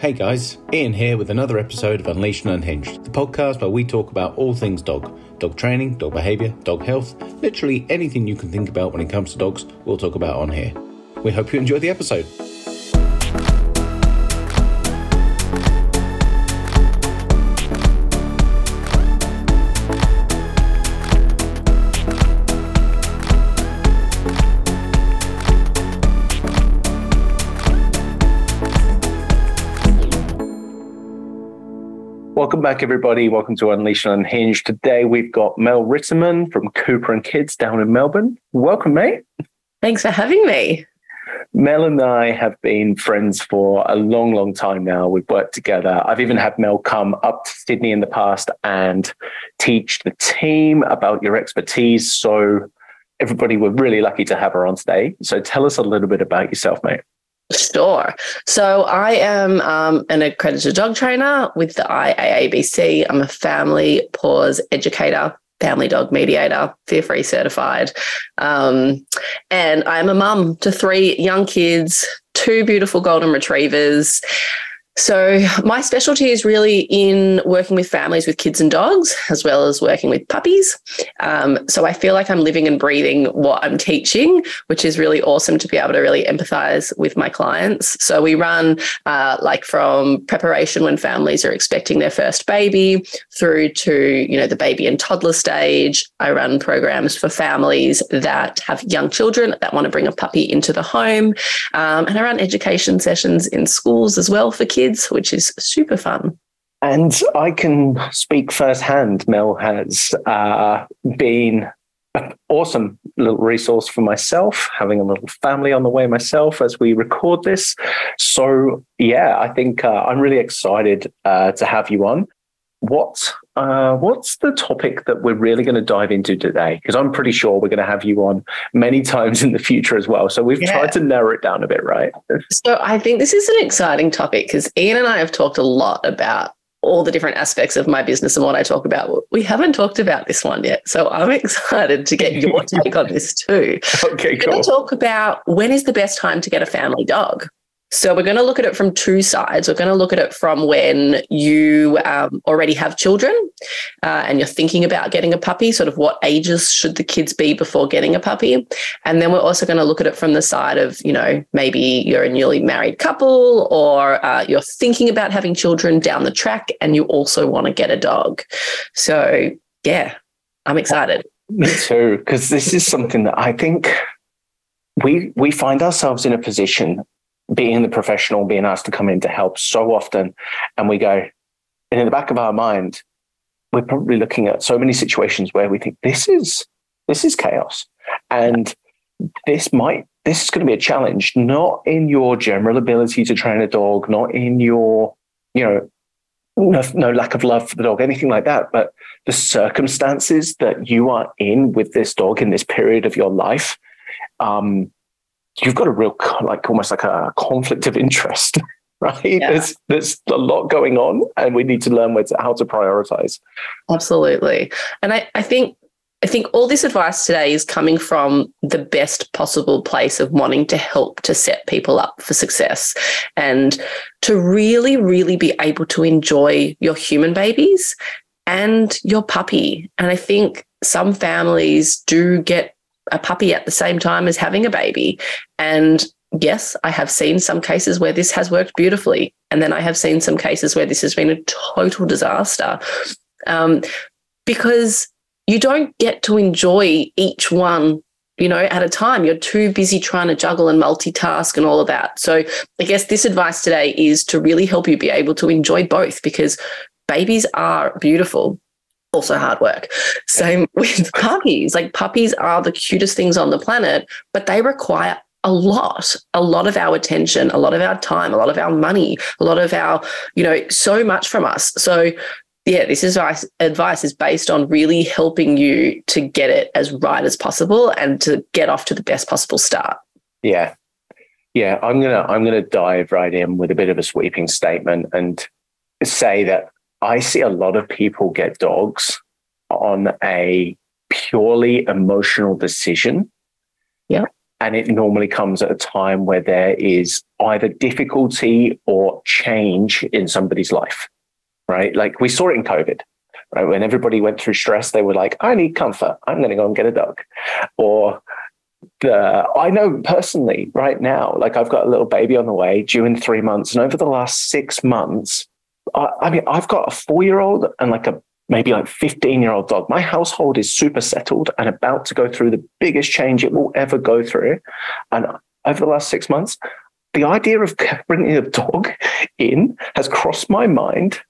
Hey guys, Ian here with another episode of Unleashed and Unhinged, the podcast where we talk about all things dog dog training, dog behaviour, dog health, literally anything you can think about when it comes to dogs, we'll talk about on here. We hope you enjoy the episode. Welcome back, everybody. Welcome to Unleashed and Unhinged. Today we've got Mel Ritterman from Cooper and Kids down in Melbourne. Welcome, mate. Thanks for having me. Mel and I have been friends for a long, long time now. We've worked together. I've even had Mel come up to Sydney in the past and teach the team about your expertise. So, everybody, we're really lucky to have her on today. So, tell us a little bit about yourself, mate. Sure. So I am um, an accredited dog trainer with the IAABC. I'm a family paws educator, family dog mediator, fear free certified. Um, and I'm a mum to three young kids, two beautiful golden retrievers. So, my specialty is really in working with families with kids and dogs, as well as working with puppies. Um, so, I feel like I'm living and breathing what I'm teaching, which is really awesome to be able to really empathize with my clients. So, we run uh, like from preparation when families are expecting their first baby through to, you know, the baby and toddler stage. I run programs for families that have young children that want to bring a puppy into the home. Um, and I run education sessions in schools as well for kids kids, which is super fun. And I can speak firsthand. Mel has uh, been an awesome little resource for myself, having a little family on the way myself as we record this. So, yeah, I think uh, I'm really excited uh, to have you on. What uh, what's the topic that we're really going to dive into today? Because I'm pretty sure we're going to have you on many times in the future as well. So we've yeah. tried to narrow it down a bit, right? So I think this is an exciting topic because Ian and I have talked a lot about all the different aspects of my business and what I talk about. We haven't talked about this one yet. So I'm excited to get your take on this too. Okay, cool. We're going to talk about when is the best time to get a family dog. So we're going to look at it from two sides. We're going to look at it from when you um, already have children uh, and you're thinking about getting a puppy, sort of what ages should the kids be before getting a puppy. And then we're also going to look at it from the side of, you know, maybe you're a newly married couple or uh, you're thinking about having children down the track and you also want to get a dog. So, yeah, I'm excited. Me too, because this is something that I think we we find ourselves in a position being the professional, being asked to come in to help so often. And we go, and in the back of our mind, we're probably looking at so many situations where we think this is this is chaos. And this might this is going to be a challenge, not in your general ability to train a dog, not in your, you know, no, no lack of love for the dog, anything like that, but the circumstances that you are in with this dog in this period of your life um, you've got a real like almost like a conflict of interest right yeah. there's there's a lot going on and we need to learn where to, how to prioritize absolutely and i i think I think all this advice today is coming from the best possible place of wanting to help to set people up for success and to really, really be able to enjoy your human babies and your puppy. And I think some families do get a puppy at the same time as having a baby. And yes, I have seen some cases where this has worked beautifully. And then I have seen some cases where this has been a total disaster. Um, because you don't get to enjoy each one you know, at a time. You're too busy trying to juggle and multitask and all of that. So, I guess this advice today is to really help you be able to enjoy both because babies are beautiful also hard work. Same with puppies. Like puppies are the cutest things on the planet, but they require a lot, a lot of our attention, a lot of our time, a lot of our money, a lot of our, you know, so much from us. So yeah, this is advice, advice is based on really helping you to get it as right as possible and to get off to the best possible start. Yeah. Yeah, I'm gonna I'm gonna dive right in with a bit of a sweeping statement and say that I see a lot of people get dogs on a purely emotional decision. Yeah. And it normally comes at a time where there is either difficulty or change in somebody's life, right? Like we saw it in COVID, right? When everybody went through stress, they were like, I need comfort. I'm going to go and get a dog. Or the, I know personally right now, like I've got a little baby on the way due in three months. And over the last six months, I, I mean, I've got a four year old and like a maybe like 15 year old dog. My household is super settled and about to go through the biggest change it will ever go through. And over the last six months, the idea of bringing a dog in has crossed my mind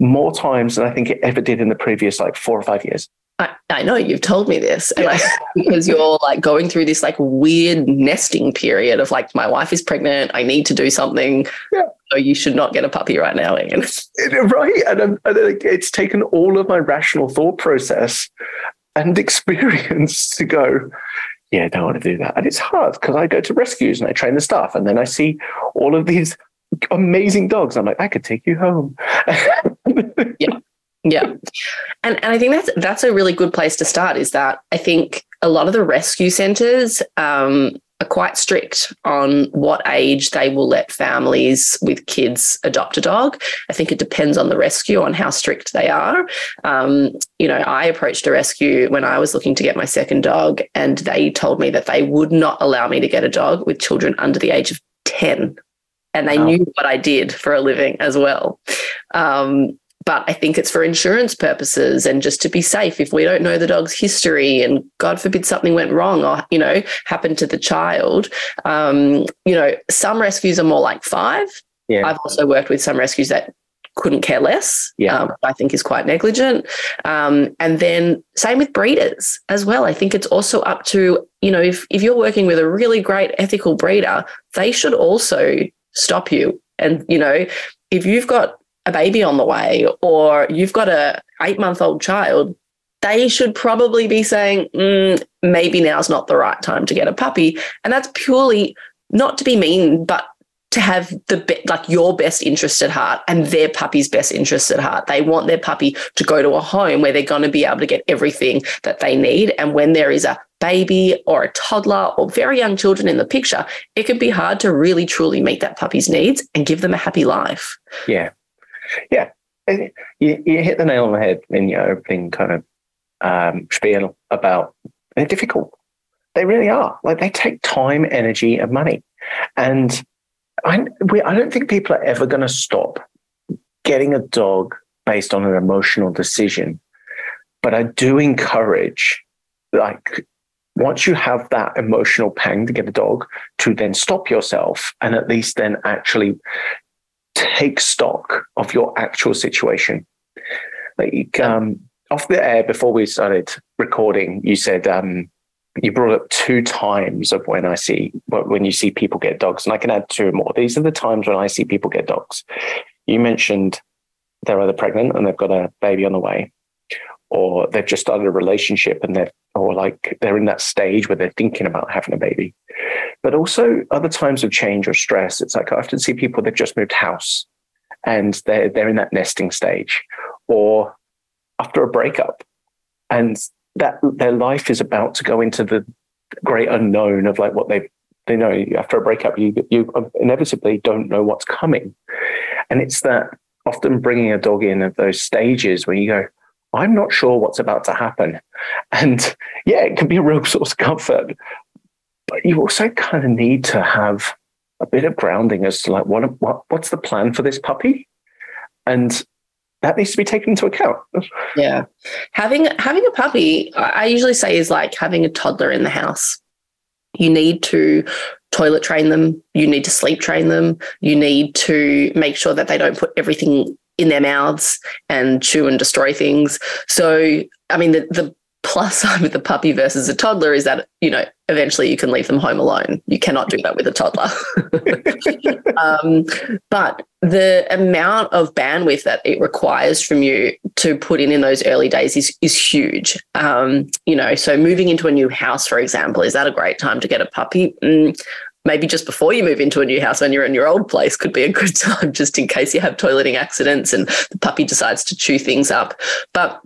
more times than I think it ever did in the previous like four or five years. I, I know you've told me this and I, because you're like going through this like weird nesting period of like my wife is pregnant i need to do something yeah. so you should not get a puppy right now Ian. right and, and it's taken all of my rational thought process and experience to go yeah I don't want to do that and it's hard because i go to rescues and i train the staff and then i see all of these amazing dogs i'm like i could take you home yeah yeah. And and I think that's that's a really good place to start is that I think a lot of the rescue centers um, are quite strict on what age they will let families with kids adopt a dog. I think it depends on the rescue on how strict they are. Um, you know, I approached a rescue when I was looking to get my second dog, and they told me that they would not allow me to get a dog with children under the age of 10 and they knew what I did for a living as well. Um, but I think it's for insurance purposes and just to be safe. If we don't know the dog's history and God forbid something went wrong or, you know, happened to the child, um, you know, some rescues are more like five. Yeah. I've also worked with some rescues that couldn't care less. Yeah. Um, I think is quite negligent. Um, and then same with breeders as well. I think it's also up to, you know, if, if you're working with a really great ethical breeder, they should also stop you. And, you know, if you've got a baby on the way or you've got a eight month old child they should probably be saying mm, maybe now's not the right time to get a puppy. And that's purely not to be mean but to have the be- like your best interest at heart and their puppy's best interest at heart. They want their puppy to go to a home where they're going to be able to get everything that they need and when there is a baby or a toddler or very young children in the picture it can be hard to really truly meet that puppy's needs and give them a happy life. Yeah yeah, you, you hit the nail on the head in your opening kind of um, spiel about they're difficult. They really are. Like they take time, energy, and money. And I, we, I don't think people are ever going to stop getting a dog based on an emotional decision. But I do encourage, like, once you have that emotional pang to get a dog, to then stop yourself and at least then actually take stock of your actual situation. Like um, off the air before we started recording, you said um, you brought up two times of when I see when you see people get dogs, and I can add two more. These are the times when I see people get dogs. You mentioned they're either pregnant and they've got a baby on the way, or they've just started a relationship and they're or like they're in that stage where they're thinking about having a baby. But also other times of change or stress. It's like I often see people they've just moved house and they're they're in that nesting stage, or after a breakup, and that their life is about to go into the great unknown of like what they they know after a breakup you you inevitably don't know what's coming, and it's that often bringing a dog in at those stages where you go I'm not sure what's about to happen. And yeah, it can be a real source of comfort. But you also kind of need to have a bit of grounding as to like what, what what's the plan for this puppy? And that needs to be taken into account. Yeah. Having having a puppy, I usually say is like having a toddler in the house. You need to toilet train them, you need to sleep train them, you need to make sure that they don't put everything in their mouths and chew and destroy things. So, I mean, the, the plus side with the puppy versus a toddler is that, you know, eventually you can leave them home alone. You cannot do that with a toddler. um, but the amount of bandwidth that it requires from you to put in in those early days is, is huge. Um, you know, so moving into a new house, for example, is that a great time to get a puppy? Mm, maybe just before you move into a new house when you're in your old place could be a good time just in case you have toileting accidents and the puppy decides to chew things up. But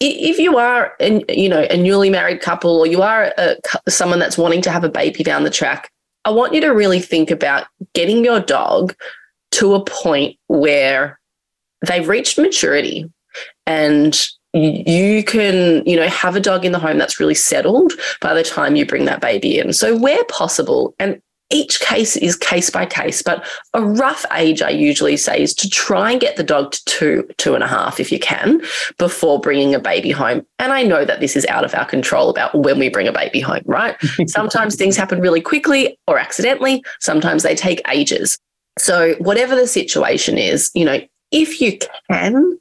if you are, an, you know, a newly married couple or you are a, someone that's wanting to have a baby down the track, I want you to really think about getting your dog to a point where they've reached maturity and you can you know have a dog in the home that's really settled by the time you bring that baby in. So where possible and each case is case by case, but a rough age I usually say is to try and get the dog to two, two and a half if you can before bringing a baby home. And I know that this is out of our control about when we bring a baby home, right? Sometimes things happen really quickly or accidentally, sometimes they take ages. So, whatever the situation is, you know, if you can,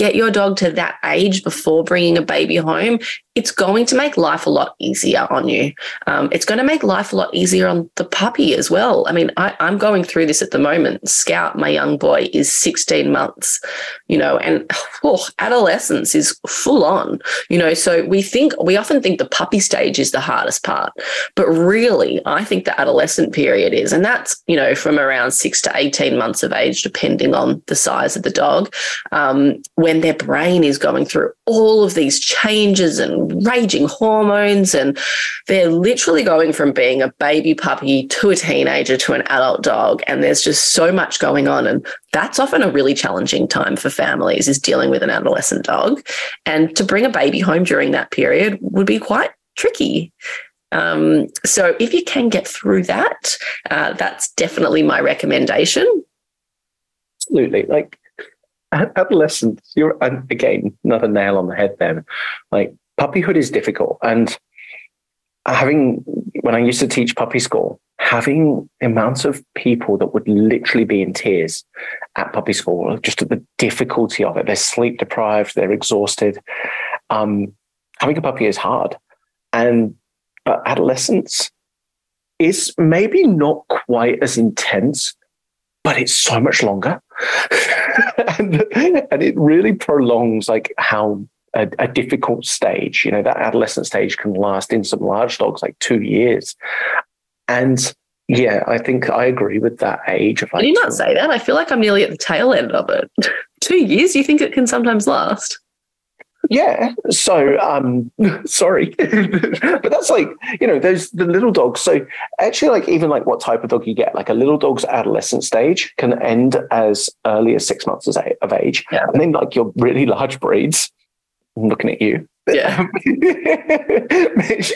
get your dog to that age before bringing a baby home, it's going to make life a lot easier on you. Um, it's going to make life a lot easier on the puppy as well. I mean, I, I'm going through this at the moment. Scout, my young boy, is 16 months, you know, and oh, adolescence is full on, you know. So we think, we often think the puppy stage is the hardest part, but really, I think the adolescent period is. And that's, you know, from around six to 18 months of age, depending on the size of the dog. Um, when their brain is going through all of these changes and raging hormones, and they're literally going from being a baby puppy to a teenager to an adult dog. And there's just so much going on. And that's often a really challenging time for families is dealing with an adolescent dog. And to bring a baby home during that period would be quite tricky. Um, so if you can get through that, uh, that's definitely my recommendation. Absolutely. Like adolescence, you're again not a nail on the head then Like puppyhood is difficult, and having when I used to teach puppy school, having amounts of people that would literally be in tears at puppy school, just at the difficulty of it. They're sleep deprived, they're exhausted. Um, having a puppy is hard, and but adolescence is maybe not quite as intense but it's so much longer. and, and it really prolongs like how a, a, difficult stage, you know, that adolescent stage can last in some large dogs like two years. And yeah, I think I agree with that age of like. Can you not say that? I feel like I'm nearly at the tail end of it. two years, you think it can sometimes last? Yeah. So, um, sorry, but that's like you know those the little dogs. So actually, like even like what type of dog you get, like a little dog's adolescent stage can end as early as six months of age, yeah. and then like your really large breeds. I'm looking at you. Yeah,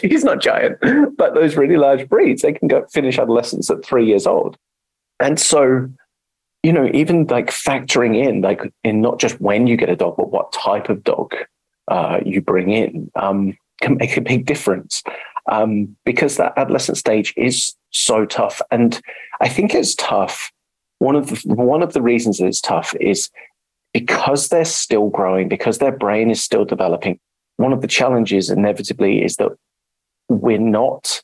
he's not giant, but those really large breeds they can go finish adolescence at three years old, and so you know, even like factoring in, like in not just when you get a dog, but what type of dog uh, you bring in um, can make a big difference um, because that adolescent stage is so tough. And I think it's tough. One of the, one of the reasons it's tough is because they're still growing, because their brain is still developing. One of the challenges inevitably is that we're not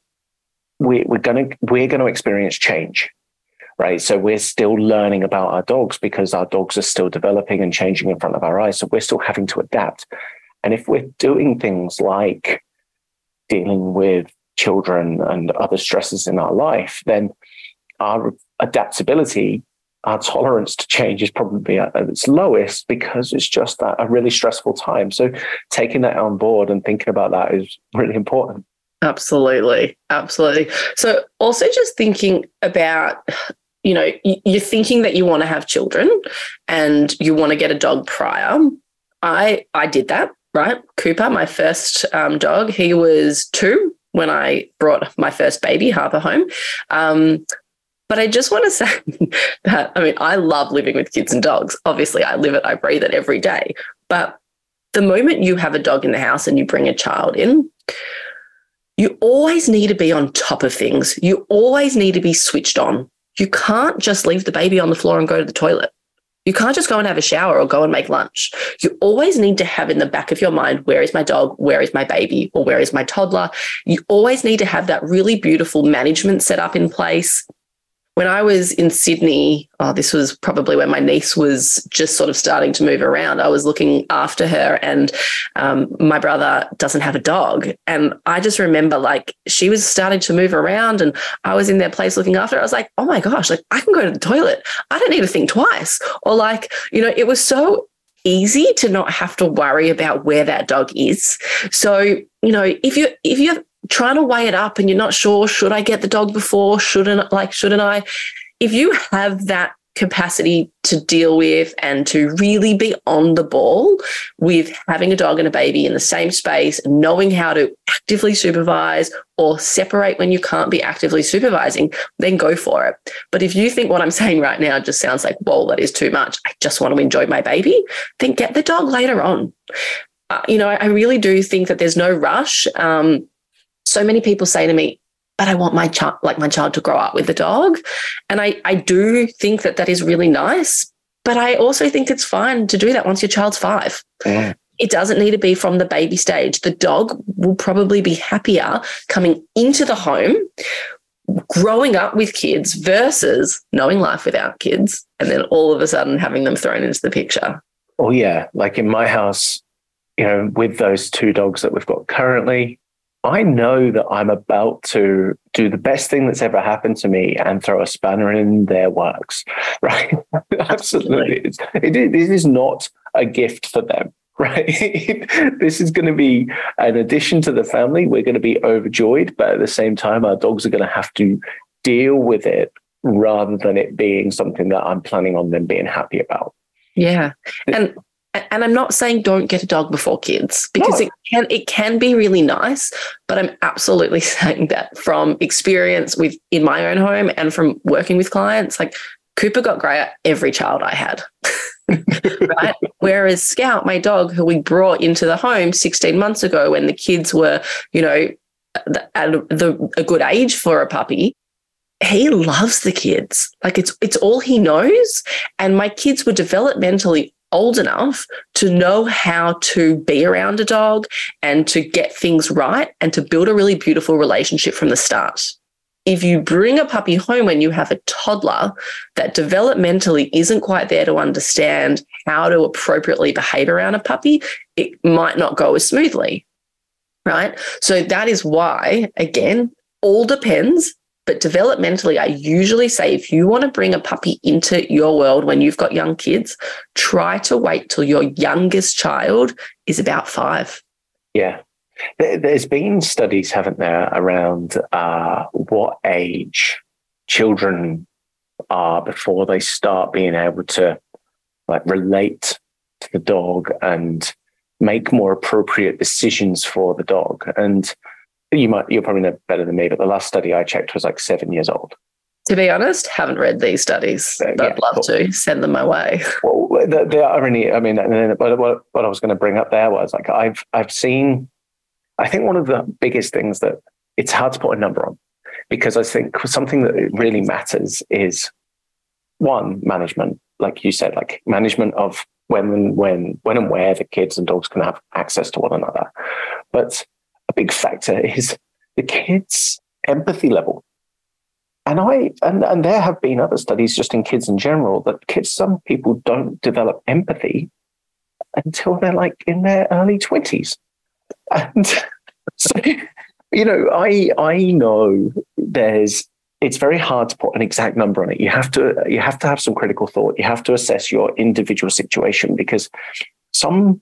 we, we're going to we're going to experience change right? So we're still learning about our dogs because our dogs are still developing and changing in front of our eyes. So we're still having to adapt. And if we're doing things like dealing with children and other stresses in our life, then our adaptability, our tolerance to change is probably at its lowest because it's just that a really stressful time. So taking that on board and thinking about that is really important. Absolutely. Absolutely. So also just thinking about you know you're thinking that you want to have children and you want to get a dog prior i i did that right? Cooper, my first um, dog, he was two when I brought my first baby, Harper, home. Um, but I just want to say that, I mean, I love living with kids and dogs. Obviously, I live it, I breathe it every day. But the moment you have a dog in the house and you bring a child in, you always need to be on top of things. You always need to be switched on. You can't just leave the baby on the floor and go to the toilet. You can't just go and have a shower or go and make lunch. You always need to have in the back of your mind where is my dog? Where is my baby? Or where is my toddler? You always need to have that really beautiful management set up in place when I was in Sydney, oh, this was probably when my niece was just sort of starting to move around. I was looking after her, and um, my brother doesn't have a dog. And I just remember like she was starting to move around, and I was in their place looking after her. I was like, oh my gosh, like I can go to the toilet. I don't need to think twice. Or like, you know, it was so easy to not have to worry about where that dog is. So, you know, if you if you're trying to weigh it up and you're not sure, should I get the dog before? Shouldn't like shouldn't I? If you have that capacity to deal with and to really be on the ball with having a dog and a baby in the same space, knowing how to actively supervise or separate when you can't be actively supervising, then go for it. But if you think what I'm saying right now just sounds like, whoa, that is too much, I just want to enjoy my baby, then get the dog later on. Uh, you know, I really do think that there's no rush. Um, so many people say to me, but I want my child, like my child to grow up with a dog. And I, I do think that that is really nice. But I also think it's fine to do that once your child's five. Yeah. It doesn't need to be from the baby stage. The dog will probably be happier coming into the home, growing up with kids versus knowing life without kids, and then all of a sudden having them thrown into the picture. Oh, yeah. Like in my house, you know, with those two dogs that we've got currently, I know that I'm about to do the best thing that's ever happened to me and throw a spanner in their works, right? Absolutely. It's, it, it is not a gift for them, right? this is going to be an addition to the family. We're going to be overjoyed, but at the same time, our dogs are going to have to deal with it rather than it being something that I'm planning on them being happy about. Yeah. And and I'm not saying don't get a dog before kids because no. it can it can be really nice, but I'm absolutely saying that from experience with in my own home and from working with clients, like Cooper got grey at every child I had. right? Whereas Scout, my dog, who we brought into the home 16 months ago when the kids were, you know, at the, a good age for a puppy, he loves the kids. Like it's it's all he knows. And my kids were developmentally old enough to know how to be around a dog and to get things right and to build a really beautiful relationship from the start. If you bring a puppy home when you have a toddler that developmentally isn't quite there to understand how to appropriately behave around a puppy, it might not go as smoothly. Right. So that is why, again, all depends but developmentally, I usually say if you want to bring a puppy into your world when you've got young kids, try to wait till your youngest child is about five. Yeah. There's been studies, haven't there, around uh, what age children are before they start being able to like relate to the dog and make more appropriate decisions for the dog. And you might you're probably know better than me, but the last study I checked was like seven years old. To be honest, haven't read these studies. Uh, yeah, I'd love cool. to send them my way. Well, the, the irony, I mean, what, what, what I was going to bring up there was like I've I've seen. I think one of the biggest things that it's hard to put a number on because I think something that really matters is one management, like you said, like management of when and when when and where the kids and dogs can have access to one another, but a big factor is the kids' empathy level. And I and, and there have been other studies just in kids in general that kids, some people don't develop empathy until they're like in their early 20s. And so, you know, I I know there's it's very hard to put an exact number on it. You have to you have to have some critical thought. You have to assess your individual situation because some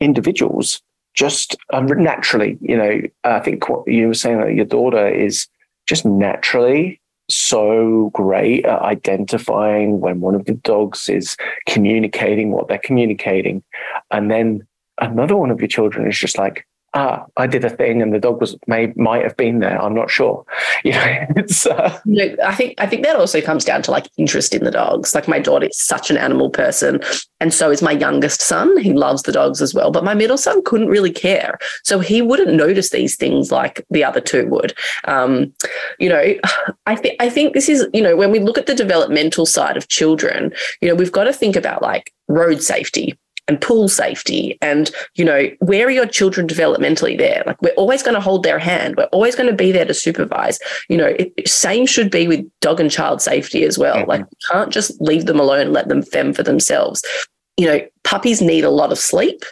individuals just um, naturally, you know, I think what you were saying that your daughter is just naturally so great at identifying when one of the dogs is communicating what they're communicating. And then another one of your children is just like, ah, I did a thing and the dog was may might have been there. I'm not sure. You know, it's. Uh... I think I think that also comes down to like interest in the dogs. Like my daughter is such an animal person, and so is my youngest son. He loves the dogs as well, but my middle son couldn't really care, so he wouldn't notice these things like the other two would. Um, you know, I think I think this is you know when we look at the developmental side of children, you know, we've got to think about like road safety and pool safety and you know where are your children developmentally there? Like we're always going to hold their hand. We're always going to be there to supervise. You know it, same should be with dog and child safety as well. Mm-hmm. like can't just leave them alone and let them fend for themselves. You know puppies need a lot of sleep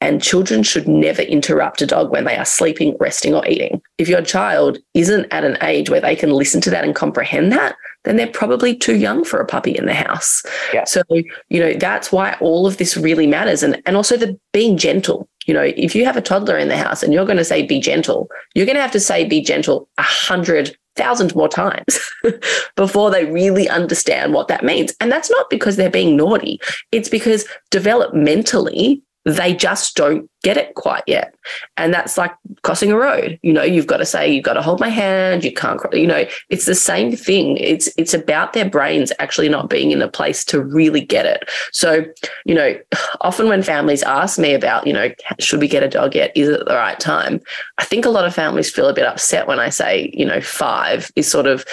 and children should never interrupt a dog when they are sleeping resting or eating. If your child isn't at an age where they can listen to that and comprehend that then they're probably too young for a puppy in the house. Yeah. So, you know, that's why all of this really matters. And, and also the being gentle. You know, if you have a toddler in the house and you're going to say be gentle, you're going to have to say be gentle a hundred thousand more times before they really understand what that means. And that's not because they're being naughty. It's because developmentally, they just don't get it quite yet. And that's like crossing a road. You know, you've got to say, you've got to hold my hand. You can't, you know, it's the same thing. It's, it's about their brains actually not being in a place to really get it. So, you know, often when families ask me about, you know, should we get a dog yet? Is it the right time? I think a lot of families feel a bit upset when I say, you know, five is sort of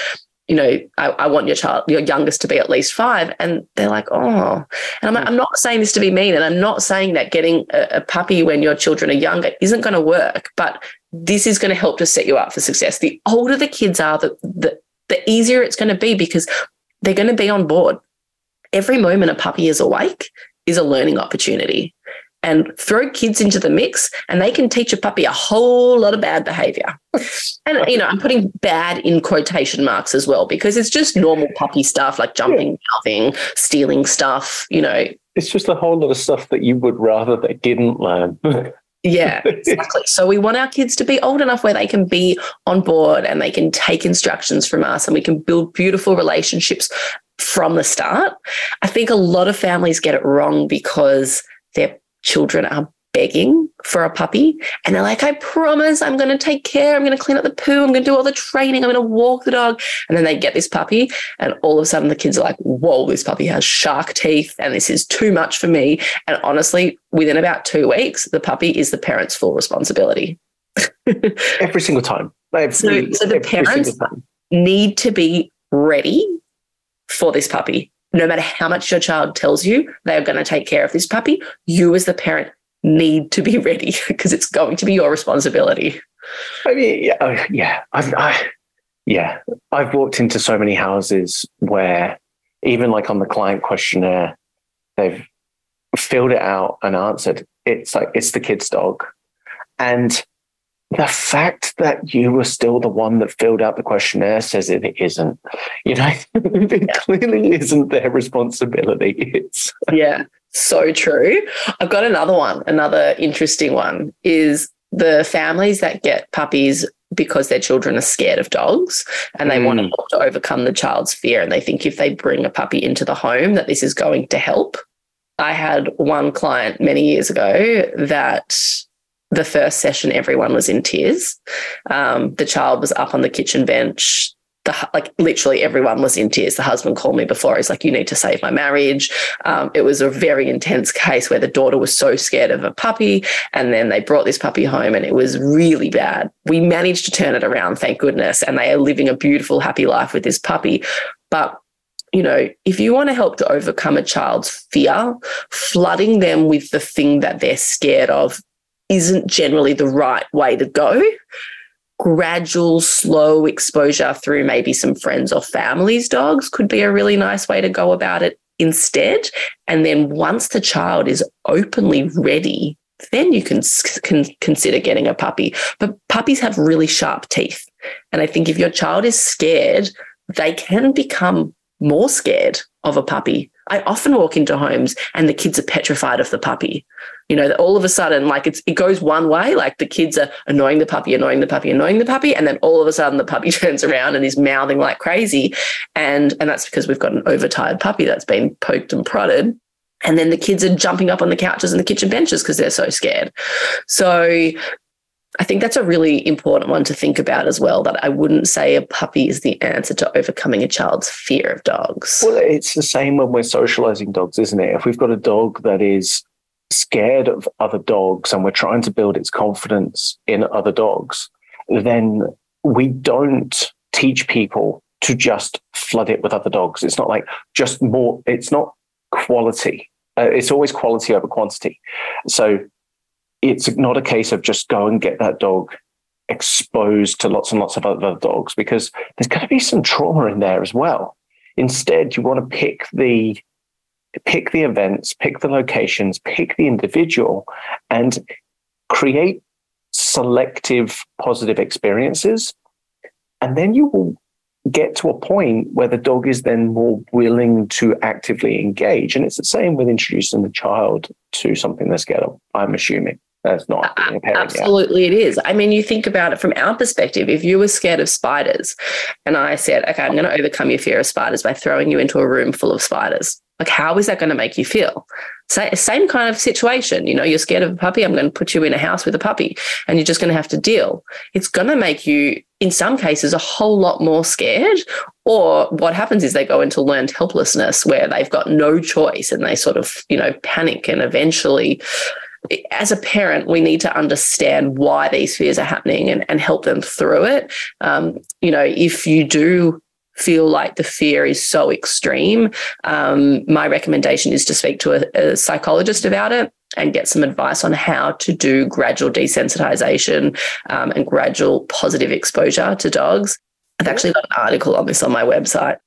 you know, I, I, want your child, your youngest to be at least five. And they're like, oh. And I'm, like, I'm not saying this to be mean. And I'm not saying that getting a, a puppy when your children are younger isn't going to work, but this is going to help to set you up for success. The older the kids are, the, the, the easier it's going to be because they're going to be on board. Every moment a puppy is awake is a learning opportunity and throw kids into the mix and they can teach a puppy a whole lot of bad behavior. And, you know, I'm putting bad in quotation marks as well because it's just normal puppy stuff like jumping, mouthing, stealing stuff, you know. It's just a whole lot of stuff that you would rather they didn't learn. yeah, exactly. So we want our kids to be old enough where they can be on board and they can take instructions from us and we can build beautiful relationships from the start. I think a lot of families get it wrong because they're children are begging for a puppy and they're like, I promise I'm going to take care. I'm going to clean up the poo. I'm going to do all the training. I'm going to walk the dog. And then they get this puppy and all of a sudden the kids are like, whoa, this puppy has shark teeth and this is too much for me. And honestly, within about two weeks, the puppy is the parent's full responsibility. every single time. Every, so, so the parents need to be ready for this puppy no matter how much your child tells you they are going to take care of this puppy, you as the parent need to be ready because it's going to be your responsibility. I mean, yeah, oh, yeah, I've, I, yeah, I've walked into so many houses where even like on the client questionnaire, they've filled it out and answered. It's like it's the kid's dog, and the fact that you were still the one that filled out the questionnaire says it isn't. You know, it clearly isn't their responsibility. It's yeah, so true. I've got another one. Another interesting one is the families that get puppies because their children are scared of dogs and they mm. want to overcome the child's fear and they think if they bring a puppy into the home that this is going to help. I had one client many years ago that the first session, everyone was in tears. Um, the child was up on the kitchen bench. The, like literally everyone was in tears. The husband called me before. He's like, "You need to save my marriage." Um, it was a very intense case where the daughter was so scared of a puppy, and then they brought this puppy home, and it was really bad. We managed to turn it around, thank goodness, and they are living a beautiful, happy life with this puppy. But you know, if you want to help to overcome a child's fear, flooding them with the thing that they're scared of isn't generally the right way to go. Gradual, slow exposure through maybe some friends or family's dogs could be a really nice way to go about it instead. And then once the child is openly ready, then you can, can consider getting a puppy. But puppies have really sharp teeth. And I think if your child is scared, they can become more scared of a puppy. I often walk into homes and the kids are petrified of the puppy you know, that all of a sudden, like it's it goes one way, like the kids are annoying the puppy, annoying the puppy, annoying the puppy, and then all of a sudden the puppy turns around and is mouthing like crazy, and and that's because we've got an overtired puppy that's been poked and prodded, and then the kids are jumping up on the couches and the kitchen benches because they're so scared. So I think that's a really important one to think about as well. That I wouldn't say a puppy is the answer to overcoming a child's fear of dogs. Well, it's the same when we're socializing dogs, isn't it? If we've got a dog that is scared of other dogs and we're trying to build its confidence in other dogs, then we don't teach people to just flood it with other dogs. It's not like just more, it's not quality. Uh, it's always quality over quantity. So it's not a case of just go and get that dog exposed to lots and lots of other dogs because there's going to be some trauma in there as well. Instead, you want to pick the pick the events, pick the locations, pick the individual, and create selective positive experiences. And then you will get to a point where the dog is then more willing to actively engage. And it's the same with introducing the child to something they're scared of, I'm assuming. That's not parent. Absolutely, it is. I mean, you think about it from our perspective. If you were scared of spiders, and I said, okay, I'm going to overcome your fear of spiders by throwing you into a room full of spiders, like, how is that going to make you feel? Same kind of situation. You know, you're scared of a puppy. I'm going to put you in a house with a puppy and you're just going to have to deal. It's going to make you, in some cases, a whole lot more scared. Or what happens is they go into learned helplessness where they've got no choice and they sort of, you know, panic and eventually as a parent, we need to understand why these fears are happening and, and help them through it. Um, you know, if you do feel like the fear is so extreme, um, my recommendation is to speak to a, a psychologist about it and get some advice on how to do gradual desensitization um, and gradual positive exposure to dogs. I've actually got an article on this on my website.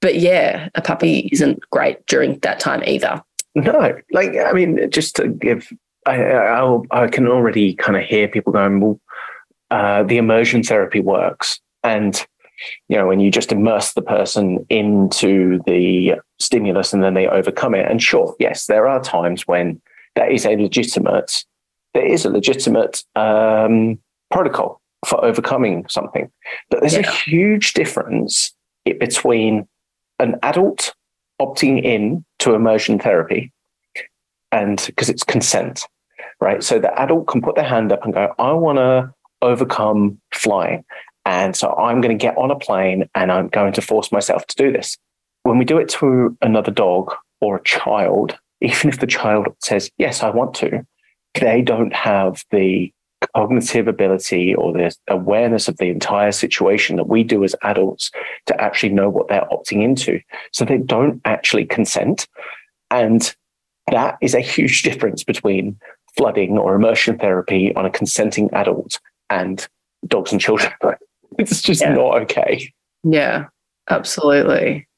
But yeah, a puppy isn't great during that time either. No, like I mean, just to give, I I, I can already kind of hear people going, well, uh, the immersion therapy works, and you know, when you just immerse the person into the stimulus and then they overcome it. And sure, yes, there are times when that is a legitimate, there is a legitimate um, protocol for overcoming something. But there's yeah. a huge difference between an adult opting in to immersion therapy and because it's consent, right? So the adult can put their hand up and go, I want to overcome flying. And so I'm going to get on a plane and I'm going to force myself to do this. When we do it to another dog or a child, even if the child says, Yes, I want to, they don't have the cognitive ability or the awareness of the entire situation that we do as adults to actually know what they're opting into. So they don't actually consent. And that is a huge difference between flooding or immersion therapy on a consenting adult and dogs and children. It's just yeah. not okay. Yeah, absolutely.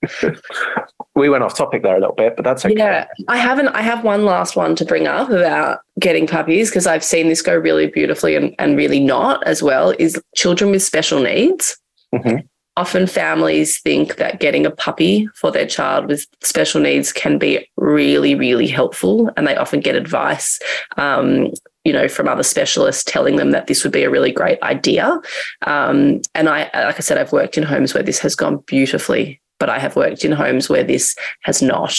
we went off topic there a little bit, but that's okay. Yeah, I haven't. I have one last one to bring up about getting puppies because I've seen this go really beautifully and, and really not as well. Is children with special needs. Mm-hmm. Often families think that getting a puppy for their child with special needs can be really, really helpful, and they often get advice um, you know, from other specialists telling them that this would be a really great idea. Um, and I, like I said, I've worked in homes where this has gone beautifully. But I have worked in homes where this has not.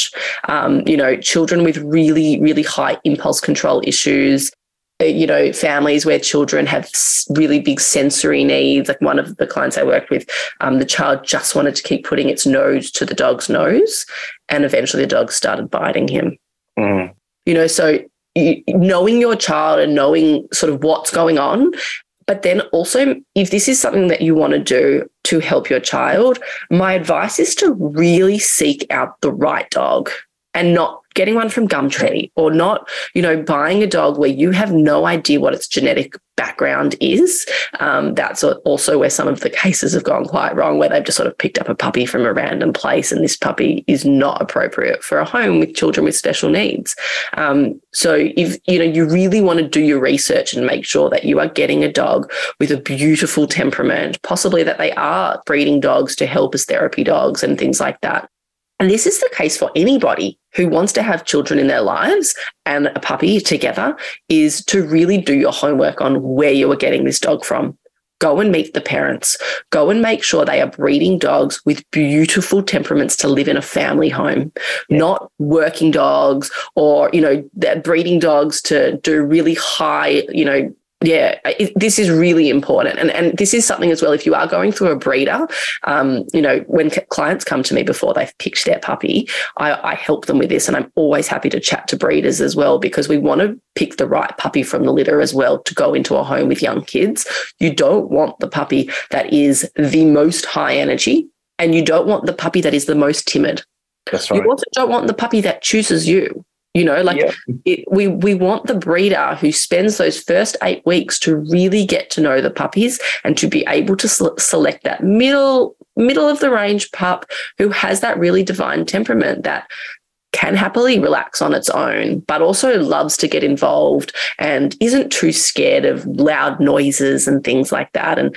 Um, you know, children with really, really high impulse control issues, you know, families where children have really big sensory needs. Like one of the clients I worked with, um, the child just wanted to keep putting its nose to the dog's nose, and eventually the dog started biting him. Mm. You know, so knowing your child and knowing sort of what's going on. But then also, if this is something that you want to do to help your child, my advice is to really seek out the right dog and not getting one from Gumtree or not, you know, buying a dog where you have no idea what its genetic background is. Um, that's also where some of the cases have gone quite wrong, where they've just sort of picked up a puppy from a random place and this puppy is not appropriate for a home with children with special needs. Um, so if, you know, you really want to do your research and make sure that you are getting a dog with a beautiful temperament, possibly that they are breeding dogs to help as therapy dogs and things like that. And this is the case for anybody who wants to have children in their lives and a puppy together is to really do your homework on where you are getting this dog from. Go and meet the parents. Go and make sure they are breeding dogs with beautiful temperaments to live in a family home, yeah. not working dogs or, you know, that breeding dogs to do really high, you know, yeah, it, this is really important. And, and this is something as well, if you are going through a breeder, um, you know, when c- clients come to me before they've picked their puppy, I, I help them with this. And I'm always happy to chat to breeders as well, because we want to pick the right puppy from the litter as well to go into a home with young kids. You don't want the puppy that is the most high energy, and you don't want the puppy that is the most timid. That's right. You also don't want the puppy that chooses you. You know, like yeah. it, we we want the breeder who spends those first eight weeks to really get to know the puppies and to be able to select that middle middle of the range pup who has that really divine temperament that can happily relax on its own, but also loves to get involved and isn't too scared of loud noises and things like that. And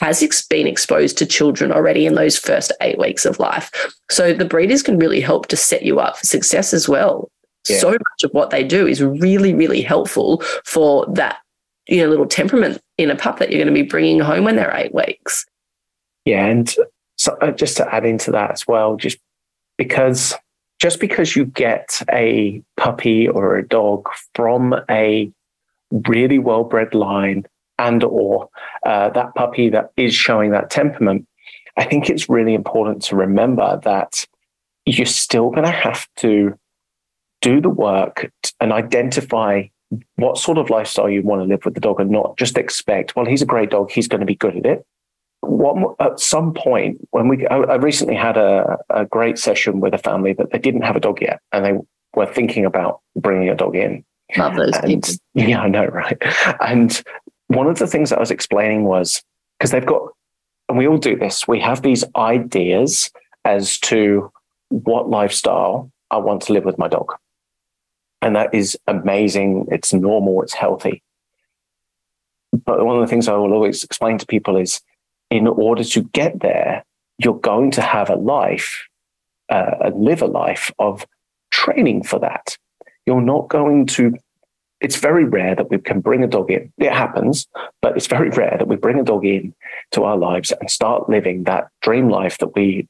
has ex- been exposed to children already in those first eight weeks of life. So the breeders can really help to set you up for success as well. Yeah. So much of what they do is really, really helpful for that, you know, little temperament in a pup that you're going to be bringing home when they're eight weeks. Yeah, and so uh, just to add into that as well, just because just because you get a puppy or a dog from a really well bred line and or uh, that puppy that is showing that temperament i think it's really important to remember that you're still going to have to do the work and identify what sort of lifestyle you want to live with the dog and not just expect well he's a great dog he's going to be good at it one, at some point when we I, recently had a, a great session with a family that they didn't have a dog yet and they were thinking about bringing a dog in Love those and, people. Yeah, I know, right? And one of the things that I was explaining was because they've got, and we all do this, we have these ideas as to what lifestyle I want to live with my dog. And that is amazing. It's normal, it's healthy. But one of the things I will always explain to people is in order to get there, you're going to have a life, uh, and live a life of training for that. You're not going to it's very rare that we can bring a dog in. It happens, but it's very rare that we bring a dog in to our lives and start living that dream life that we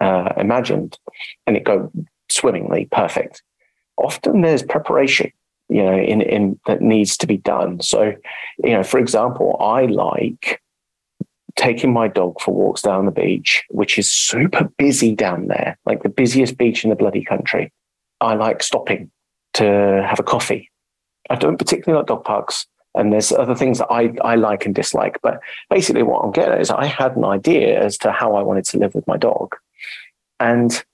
uh, imagined, and it go swimmingly perfect. Often there's preparation, you know, in in that needs to be done. So, you know, for example, I like taking my dog for walks down the beach, which is super busy down there, like the busiest beach in the bloody country. I like stopping to have a coffee I don't particularly like dog parks. And there's other things that I, I like and dislike. But basically, what I'm getting is I had an idea as to how I wanted to live with my dog. And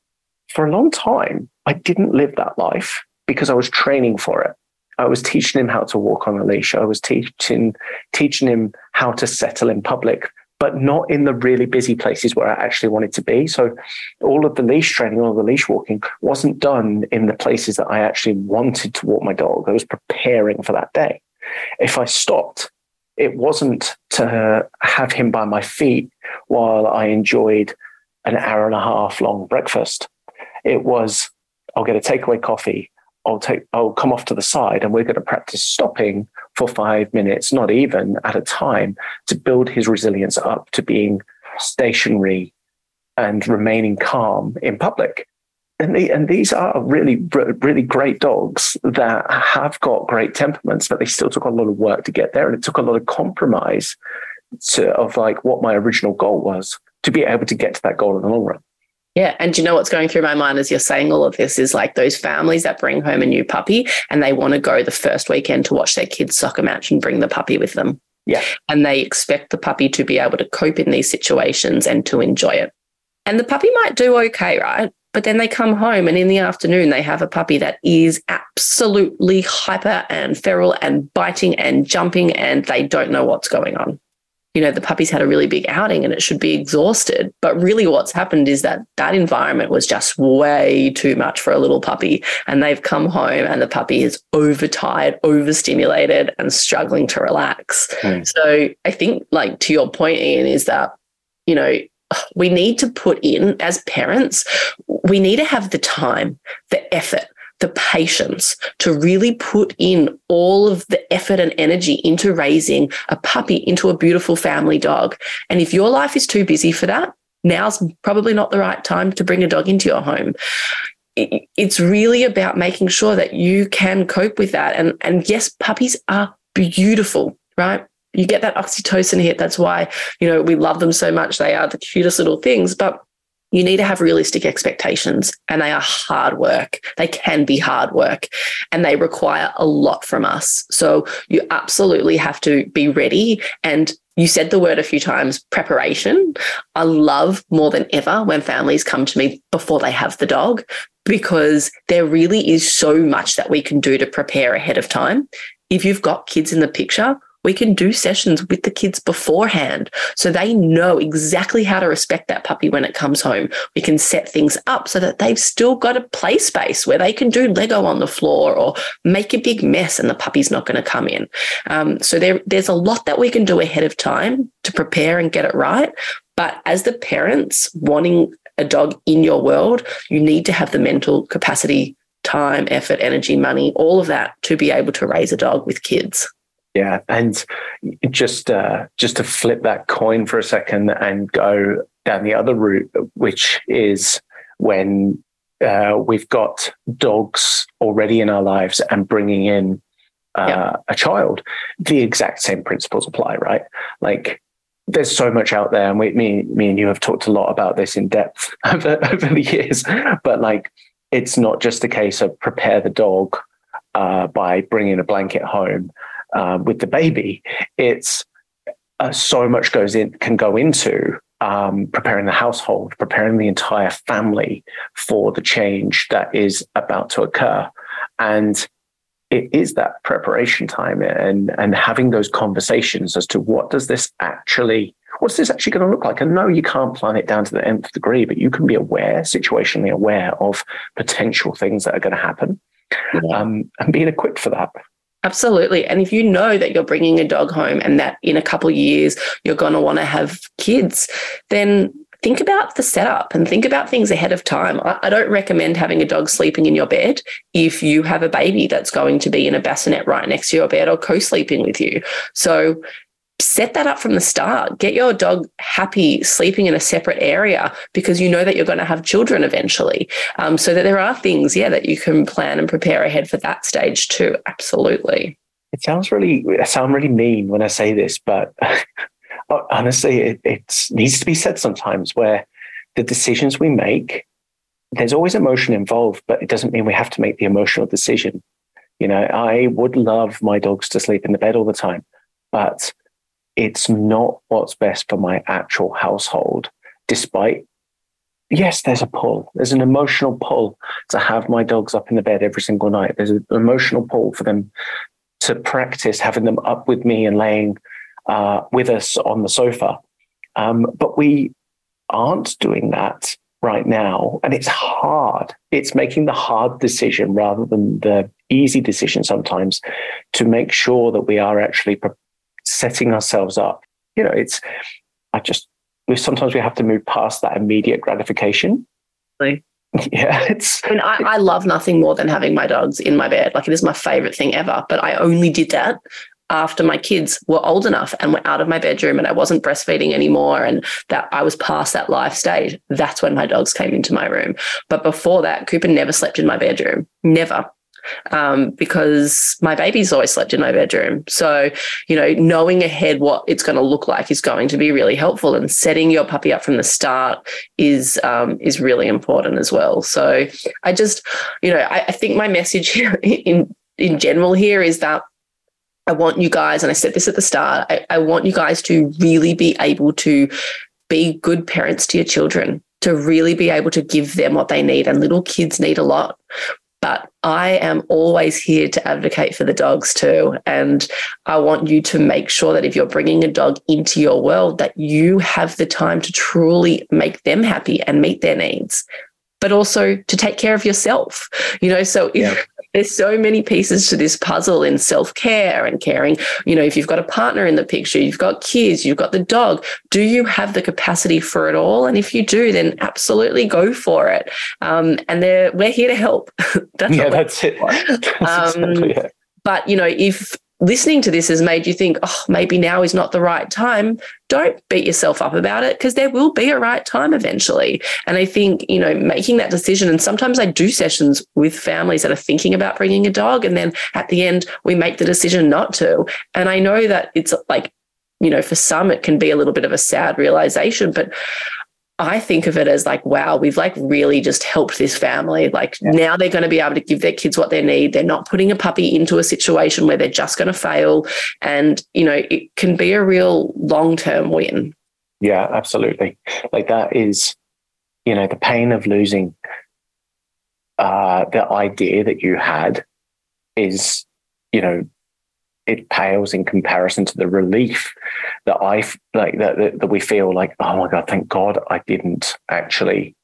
for a long time, I didn't live that life because I was training for it. I was teaching him how to walk on a leash. I was teaching teaching him how to settle in public but not in the really busy places where I actually wanted to be. So all of the leash training, all the leash walking wasn't done in the places that I actually wanted to walk my dog. I was preparing for that day. If I stopped, it wasn't to have him by my feet while I enjoyed an hour and a half long breakfast. It was, I'll get a takeaway coffee. I'll take, I'll come off to the side and we're going to practice stopping for five minutes, not even at a time, to build his resilience up to being stationary and remaining calm in public. And, the, and these are really, really great dogs that have got great temperaments, but they still took a lot of work to get there. And it took a lot of compromise to, of like what my original goal was to be able to get to that goal in the long run. Yeah. And you know what's going through my mind as you're saying all of this is like those families that bring home a new puppy and they want to go the first weekend to watch their kids' soccer match and bring the puppy with them. Yeah. And they expect the puppy to be able to cope in these situations and to enjoy it. And the puppy might do okay, right? But then they come home and in the afternoon, they have a puppy that is absolutely hyper and feral and biting and jumping, and they don't know what's going on you know, the puppy's had a really big outing and it should be exhausted. But really, what's happened is that that environment was just way too much for a little puppy. And they've come home and the puppy is overtired, overstimulated, and struggling to relax. Mm. So I think, like, to your point, Ian, is that, you know, we need to put in as parents, we need to have the time, the effort, the patience to really put in all of the effort and energy into raising a puppy into a beautiful family dog. And if your life is too busy for that, now's probably not the right time to bring a dog into your home. It's really about making sure that you can cope with that. And, and yes, puppies are beautiful, right? You get that oxytocin hit. That's why, you know, we love them so much. They are the cutest little things. But you need to have realistic expectations and they are hard work. They can be hard work and they require a lot from us. So you absolutely have to be ready. And you said the word a few times preparation. I love more than ever when families come to me before they have the dog because there really is so much that we can do to prepare ahead of time. If you've got kids in the picture, we can do sessions with the kids beforehand so they know exactly how to respect that puppy when it comes home. We can set things up so that they've still got a play space where they can do Lego on the floor or make a big mess and the puppy's not going to come in. Um, so there, there's a lot that we can do ahead of time to prepare and get it right. But as the parents wanting a dog in your world, you need to have the mental capacity, time, effort, energy, money, all of that to be able to raise a dog with kids. Yeah, and just uh, just to flip that coin for a second and go down the other route, which is when uh, we've got dogs already in our lives and bringing in uh, yeah. a child, the exact same principles apply, right? Like there's so much out there, and we, me, me and you have talked a lot about this in depth over, over the years. But like, it's not just a case of prepare the dog uh, by bringing a blanket home uh, with the baby. It's uh, so much goes in can go into um, preparing the household, preparing the entire family for the change that is about to occur, and it is that preparation time and and having those conversations as to what does this actually what's this actually going to look like and no you can't plan it down to the nth degree but you can be aware situationally aware of potential things that are going to happen yeah. um, and being equipped for that Absolutely. And if you know that you're bringing a dog home and that in a couple years you're going to want to have kids, then think about the setup and think about things ahead of time. I, I, don't recommend having a dog sleeping in your bed if you have a baby that's going to be in a bassinet right next to your bed or co sleeping with you. So set that up from the start. Get your dog happy sleeping in a separate area because you know that you're going to have children eventually. Um, so that there are things, yeah, that you can plan and prepare ahead for that stage too. Absolutely. It sounds really, I sound really mean when I say this, but honestly, it, it needs to be said sometimes where the decisions we make, there's always emotion involved, but it doesn't mean we have to make the emotional decision. You know, I would love my dogs to sleep in the bed all the time, but it's not what's best for my actual household, despite yes, there's a pull. There's an emotional pull to have my dogs up in the bed every single night. There's an emotional pull for them to practice having them up with me and laying uh, with us on the sofa. Um, but we aren't doing that right now. And it's hard. It's making the hard decision rather than the easy decision sometimes to make sure that we are actually pre- setting ourselves up. You know, it's, I just, we sometimes we have to move past that immediate gratification. Yeah, it's. I mean, I, I love nothing more than having my dogs in my bed. Like it is my favorite thing ever. But I only did that after my kids were old enough and were out of my bedroom and I wasn't breastfeeding anymore and that I was past that life stage, that's when my dogs came into my room. But before that, Cooper never slept in my bedroom, never. Um, because my baby's always slept in my bedroom. So, you know, knowing ahead what it's going to look like is going to be really helpful, and setting your puppy up from the start is um, is really important as well. So, I just, you know, I, I think my message here in in general here is that I want you guys, and I said this at the start, I, I want you guys to really be able to be good parents to your children, to really be able to give them what they need. And little kids need a lot. But I am always here to advocate for the dogs too. And I want you to make sure that if you're bringing a dog into your world, that you have the time to truly make them happy and meet their needs but also to take care of yourself. You know, so yeah. There's so many pieces to this puzzle in self-care and caring. You know, if you've got a partner in the picture, you've got kids, you've got the dog, do you have the capacity for it all? And if you do, then absolutely go for it. Um, and we're here to help. that's yeah, that's it. That's um, exactly it. But you know, if listening to this has made you think, oh, maybe now is not the right time, don't beat yourself up about it because there will be a right time eventually. And I think, you know, making that decision, and sometimes I do sessions with families that are thinking about bringing a dog. And then at the end, we make the decision not to. And I know that it's like, you know, for some, it can be a little bit of a sad realization, but I think of it as like, wow, we've like really just helped this family. Like yeah. now they're going to be able to give their kids what they need. They're not putting a puppy into a situation where they're just going to fail. And, you know, it can be a real long term win. Yeah, absolutely. Like that is, you know, the pain of losing uh, the idea that you had is, you know, it pales in comparison to the relief that I like that, that, that we feel like, oh my God, thank God I didn't actually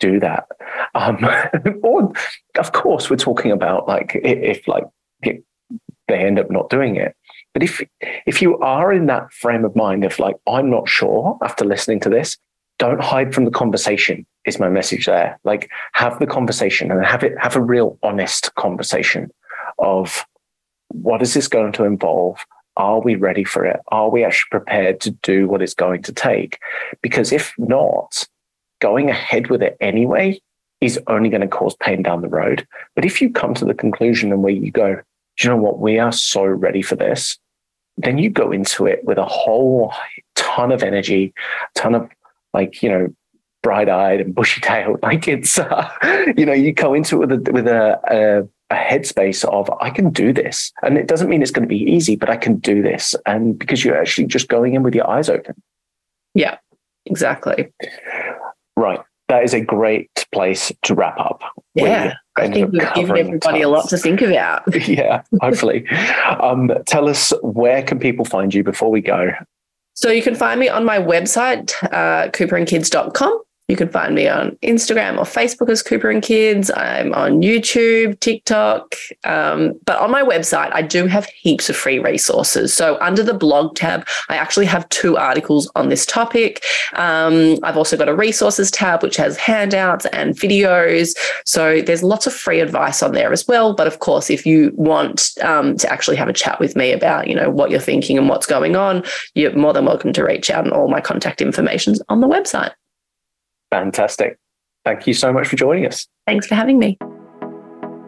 do that. Um, or of course, we're talking about like if, if like they end up not doing it. But if if you are in that frame of mind of like, I'm not sure after listening to this, don't hide from the conversation is my message there. Like have the conversation and have it have a real honest conversation of what is this going to involve? Are we ready for it? Are we actually prepared to do what it's going to take? Because if not, going ahead with it anyway is only going to cause pain down the road. But if you come to the conclusion and where you go, do you know what? We are so ready for this. Then you go into it with a whole ton of energy, ton of like, you know, bright eyed and bushy tailed. Like it's, uh, you know, you go into it with a, with a, a a headspace of I can do this. And it doesn't mean it's going to be easy, but I can do this. And because you're actually just going in with your eyes open. Yeah, exactly. Right. That is a great place to wrap up. Yeah. I think we've given everybody tons. a lot to think about. yeah, hopefully. um, tell us where can people find you before we go? So you can find me on my website, uh, cooperandkids.com. You can find me on Instagram or Facebook as Cooper and Kids. I'm on YouTube, TikTok. Um, but on my website, I do have heaps of free resources. So under the blog tab, I actually have two articles on this topic. Um, I've also got a resources tab, which has handouts and videos. So there's lots of free advice on there as well. But of course, if you want um, to actually have a chat with me about, you know, what you're thinking and what's going on, you're more than welcome to reach out and all my contact information is on the website. Fantastic. Thank you so much for joining us. Thanks for having me.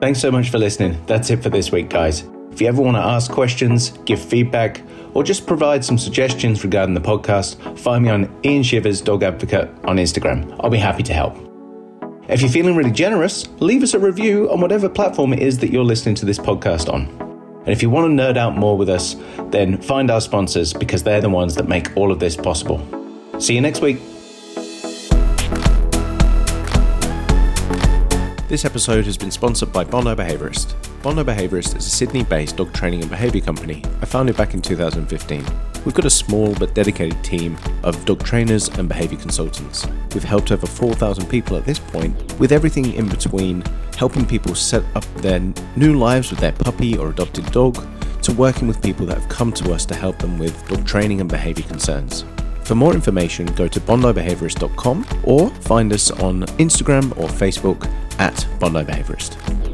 Thanks so much for listening. That's it for this week, guys. If you ever want to ask questions, give feedback, or just provide some suggestions regarding the podcast, find me on Ian Shivers Dog Advocate on Instagram. I'll be happy to help. If you're feeling really generous, leave us a review on whatever platform it is that you're listening to this podcast on. And if you want to nerd out more with us, then find our sponsors because they're the ones that make all of this possible. See you next week. This episode has been sponsored by Bondi Behaviourist. Bondi Behaviourist is a Sydney based dog training and behaviour company I founded back in 2015. We've got a small but dedicated team of dog trainers and behaviour consultants. We've helped over 4,000 people at this point, with everything in between helping people set up their new lives with their puppy or adopted dog, to working with people that have come to us to help them with dog training and behaviour concerns. For more information, go to bondibehaviourist.com or find us on Instagram or Facebook at Bondi Behaviorist.